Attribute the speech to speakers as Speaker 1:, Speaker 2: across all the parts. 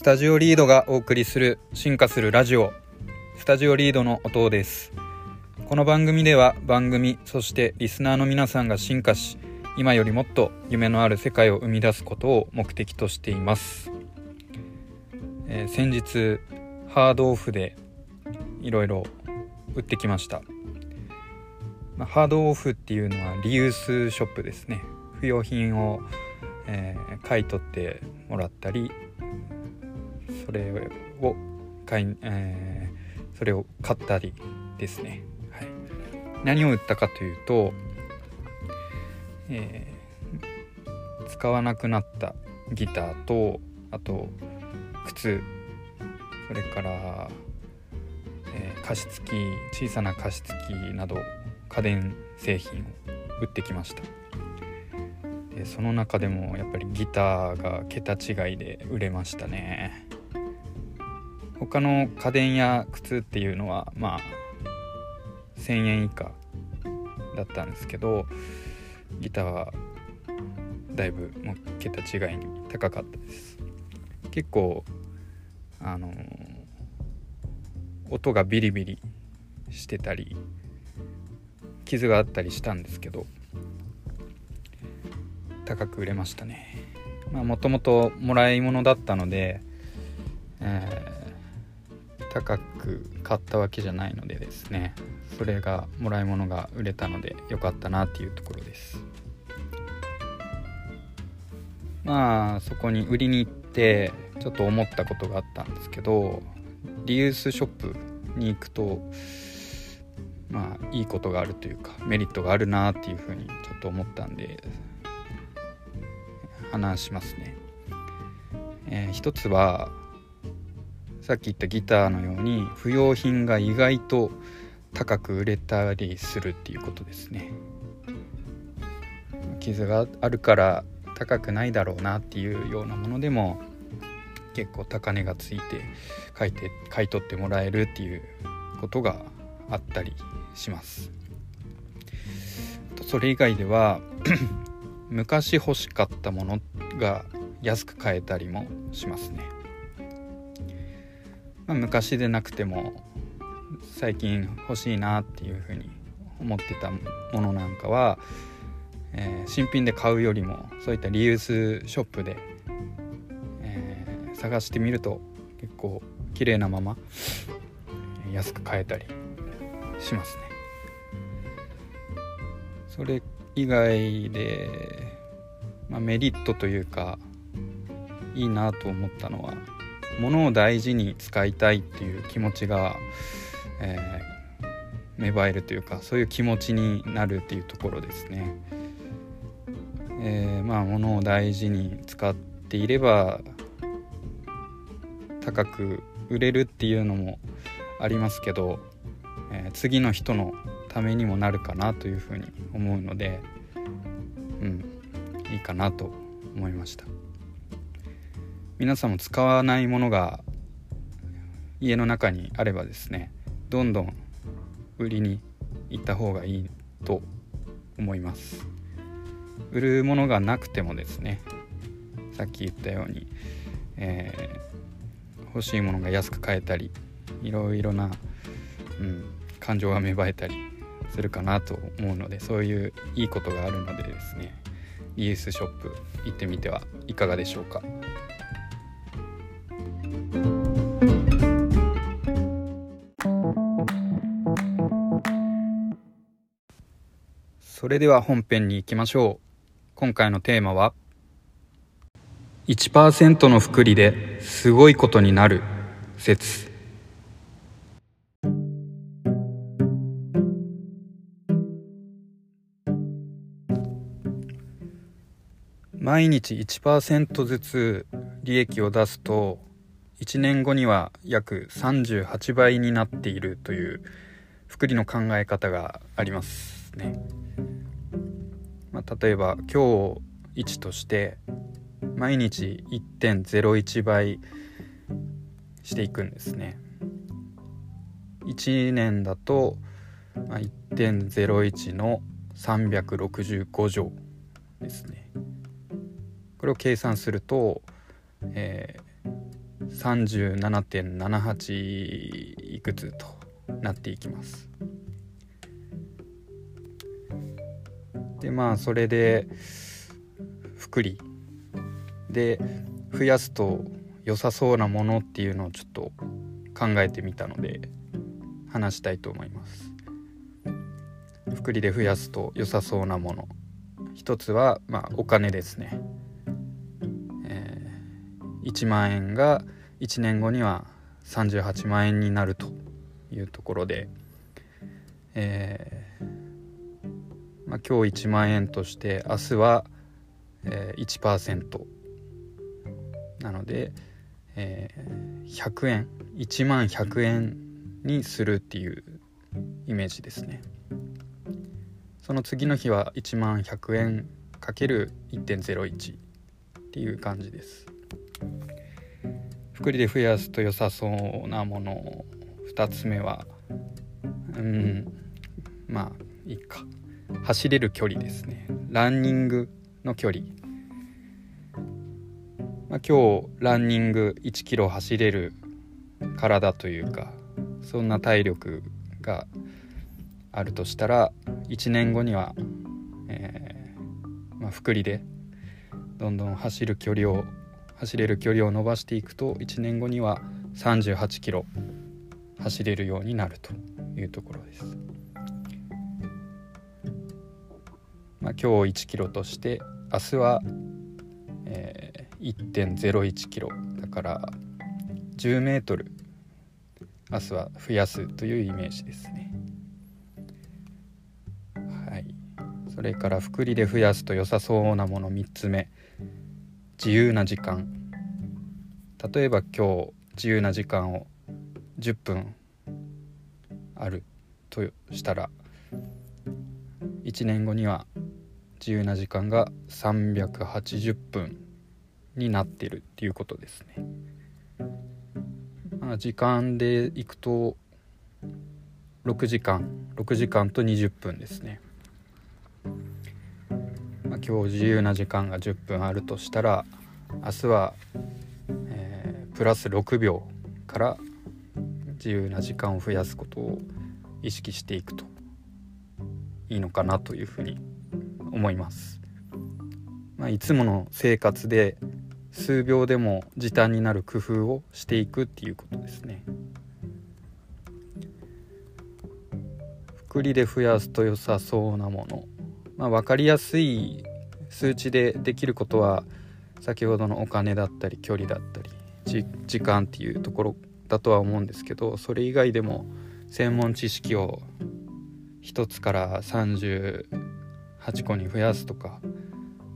Speaker 1: スタジオリードがお送りする進化するラジオ。スタジオリードの音です。この番組では番組そしてリスナーの皆さんが進化し今よりもっと夢のある世界を生み出すことを目的としています、えー、先日ハードオフでいろいろ売ってきました、まあ、ハードオフっていうのはリユースショップですね。不用品を、えー、買い取ってもらったりそれを買い、えー、それを買ったりですね、はい、何を売ったかというと、えー、使わなくなったギターとあと靴。それから、えー、加湿器小さな加湿器など家電製品を売ってきました。でその中でもやっぱりギターが桁違いで売れましたね。他の家電や靴っていうのはまあ1,000円以下だったんですけどギターはだいぶもう桁違いに高かったです。結構あの音がビリビリしてたり傷があったりしたんですけど高く売れましたね。まあもともともらい物だったので、えー高く買ったわけじゃないのでですねそれがもらい物が売れたので良かったなっていうところです。まあそこに売りに行ってちょっと思ったことがあったんですけどリユースショップに行くとまあいいことがあるというかメリットがあるなっていうふうにちょっと思ったんで話しますね、えー、一つはさっき言ったギターのように不要品が意外と高く売れたりするっていうことですね。傷があるから高くないだろうなっていうようなものでも結構高値がついて買いて買い取ってもらえるっていうことがあったりします。それ以外では 昔欲しかったものが安く買えたりもしますね。まあ、昔でなくても最近欲しいなっていうふうに思ってたものなんかは、えー、新品で買うよりもそういったリユースショップで、えー、探してみると結構綺麗なまま安く買えたりしますね。それ以外で、まあ、メリットというかいいなと思ったのは物を大事に使いたいっていう気持ちが、えー、芽生えるというかそういう気持ちになるっていうところですね。えー、まあ物を大事に使っていれば高く売れるっていうのもありますけど、えー、次の人のためにもなるかなというふうに思うので、うん、いいかなと思いました。皆さんも使わないものが家の中にあればですねどんどん売りに行った方がいいと思います売るものがなくてもですねさっき言ったように、えー、欲しいものが安く買えたりいろいろな、うん、感情が芽生えたりするかなと思うのでそういういいことがあるのでですねリユースショップ行ってみてはいかがでしょうか。れでは本編に行きましょう今回のテーマは1%の福利ですごいことになる説毎日1%ずつ利益を出すと1年後には約38倍になっているという福利の考え方がありますね。まあ、例えば今日1として毎日1.01倍していくんですね。1年だと、1.01の365乗ですね。これを計算すると、えー、37.78いくつとなっていきますでまあそれで福利。で増やすと良さそうなものっていうのをちょっと考えてみたので話したいと思います。福利で増やすと良さそうなもの。一つはまあお金ですね、えー、1万円が1年後には38万円になるというところで、え、今日1万円として明日は、えー、1%なので、えー、100円。1万100円にするっていうイメージですね。その次の日は1万100円かける1.01っていう感じです。福利で増やすと良さそうなもの。2つ目はうんまあいいか。走れる距離ですねランニングの距離まあ、今日ランニング1キロ走れる体というかそんな体力があるとしたら1年後には、えー、まあ、福利でどんどん走る距離を走れる距離を伸ばしていくと1年後には38キロ走れるようになるというところです。まあ、今日1キロとして明日は、えー、1.01キロ。だから10メートル。明日は増やすというイメージですね。はい、それから福利で増やすと良さそうなもの3つ目。自由な時間。例えば今日自由な時間を10分あるとしたら1年後には自由な時間が380分になってるっていうことですね。まあ、時間でいくと6時間6時間と20分ですね。まあ、今日自由な時間が10分あるとしたら明日は、えー、プラス6秒から自由な時間を増やすことを意識していくといいのかなというふうに思います。まあ、いつもの生活で数秒でも時短になる工夫をしていくっていうことですね。福利で増やすと良さそうなもの、まあ、分かりやすい数値でできることは先ほどのお金だったり距離だったり時間っていうところだとは思うんですけどそれ以外でも専門知識を1つから8個に増やすとか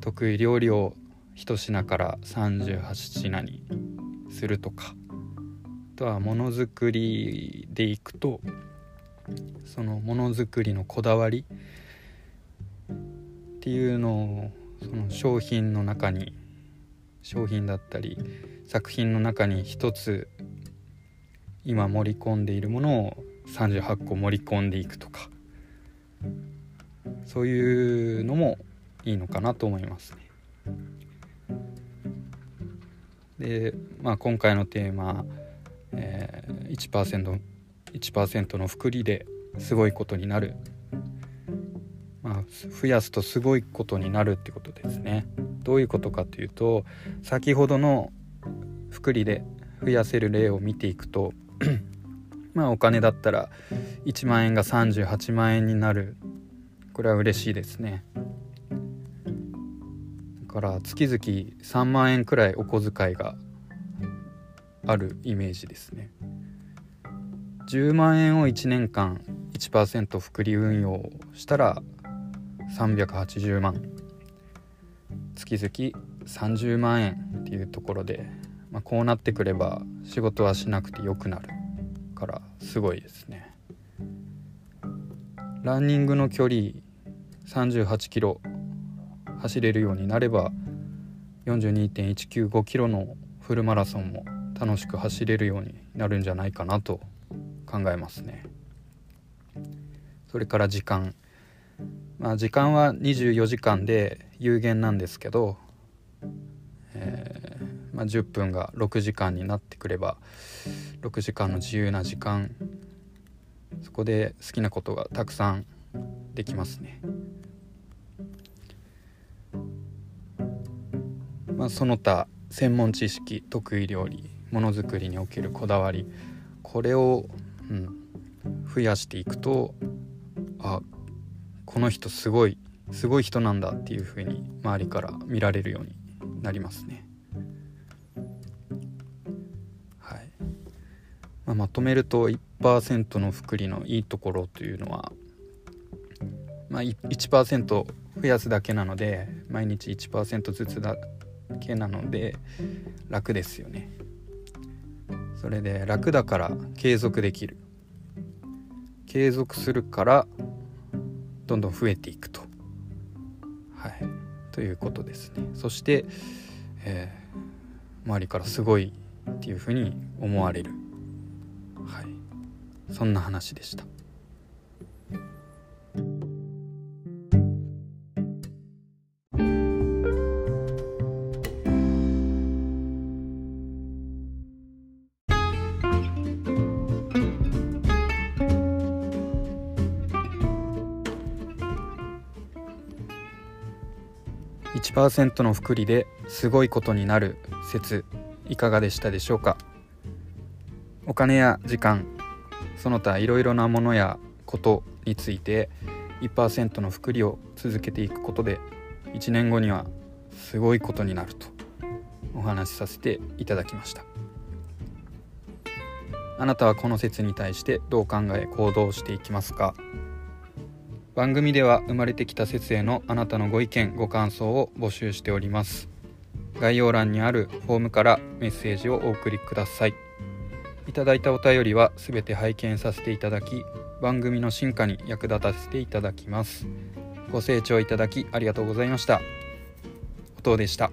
Speaker 1: 得意料理を1品から38品にするとかあとはものづくりでいくとそのものづくりのこだわりっていうのをその商品の中に商品だったり作品の中に一つ今盛り込んでいるものを38個盛り込んでいくとかそういうのもいいのかなと思いますね。で、まあ、今回のテーマ、えー、1%, 1の福利ですごいことになる、まあ、増やすとすごいことになるってことですね。どういうことかというと先ほどの福利で増やせる例を見ていくと まあお金だったら1万円が38万円になるこれは嬉しいですね。だから月々3万円くらいお小遣いがあるイメージですね。10万円を1年間1%福利運用したら380万。月々30万円っていうところで、まあ、こうなってくれば仕事はしなくてよくなるからすごいですね。ランニングの距離38キロ走れるようになれば42.195キロのフルマラソンも楽しく走れるようになるんじゃないかなと考えますね。それから時間。まあ時間は24時間で有限なんですけど、えーまあ、10分が6時間になってくれば6時間の自由な時間そこで好きなことがたくさんできますね。まあ、その他専門知識得意料理ものづくりにおけるこだわりこれを、うん、増やしていくとあこの人すごいすごい人なんだっていうふうに周りから見られるようになりますね。はいまあ、まとめると1%の福利のいいところというのは、まあ、1%増やすだけなので毎日1%ずつだけなので楽ですよね。それで楽だから継続できる。継続するからどんどん増えていくと。はい。ということですね。そして、えー、周りからすごいっていうふうに思われる。そんな話でした。1%の福利ですごいことになる説いかがでしたでしょうか？お金や時間その他いろいろなものやことについて1%の福利を続けていくことで1年後にはすごいことになるとお話しさせていただきました。あなたはこの説に対してどう考え行動していきますか？番組では生まれてきた説へのあなたのご意見ご感想を募集しております。概要欄にあるフォームからメッセージをお送りください。いただいたお便りはすべて拝見させていただき番組の進化に役立たせていただきます。ご清聴いただきありがとうございました。音でした。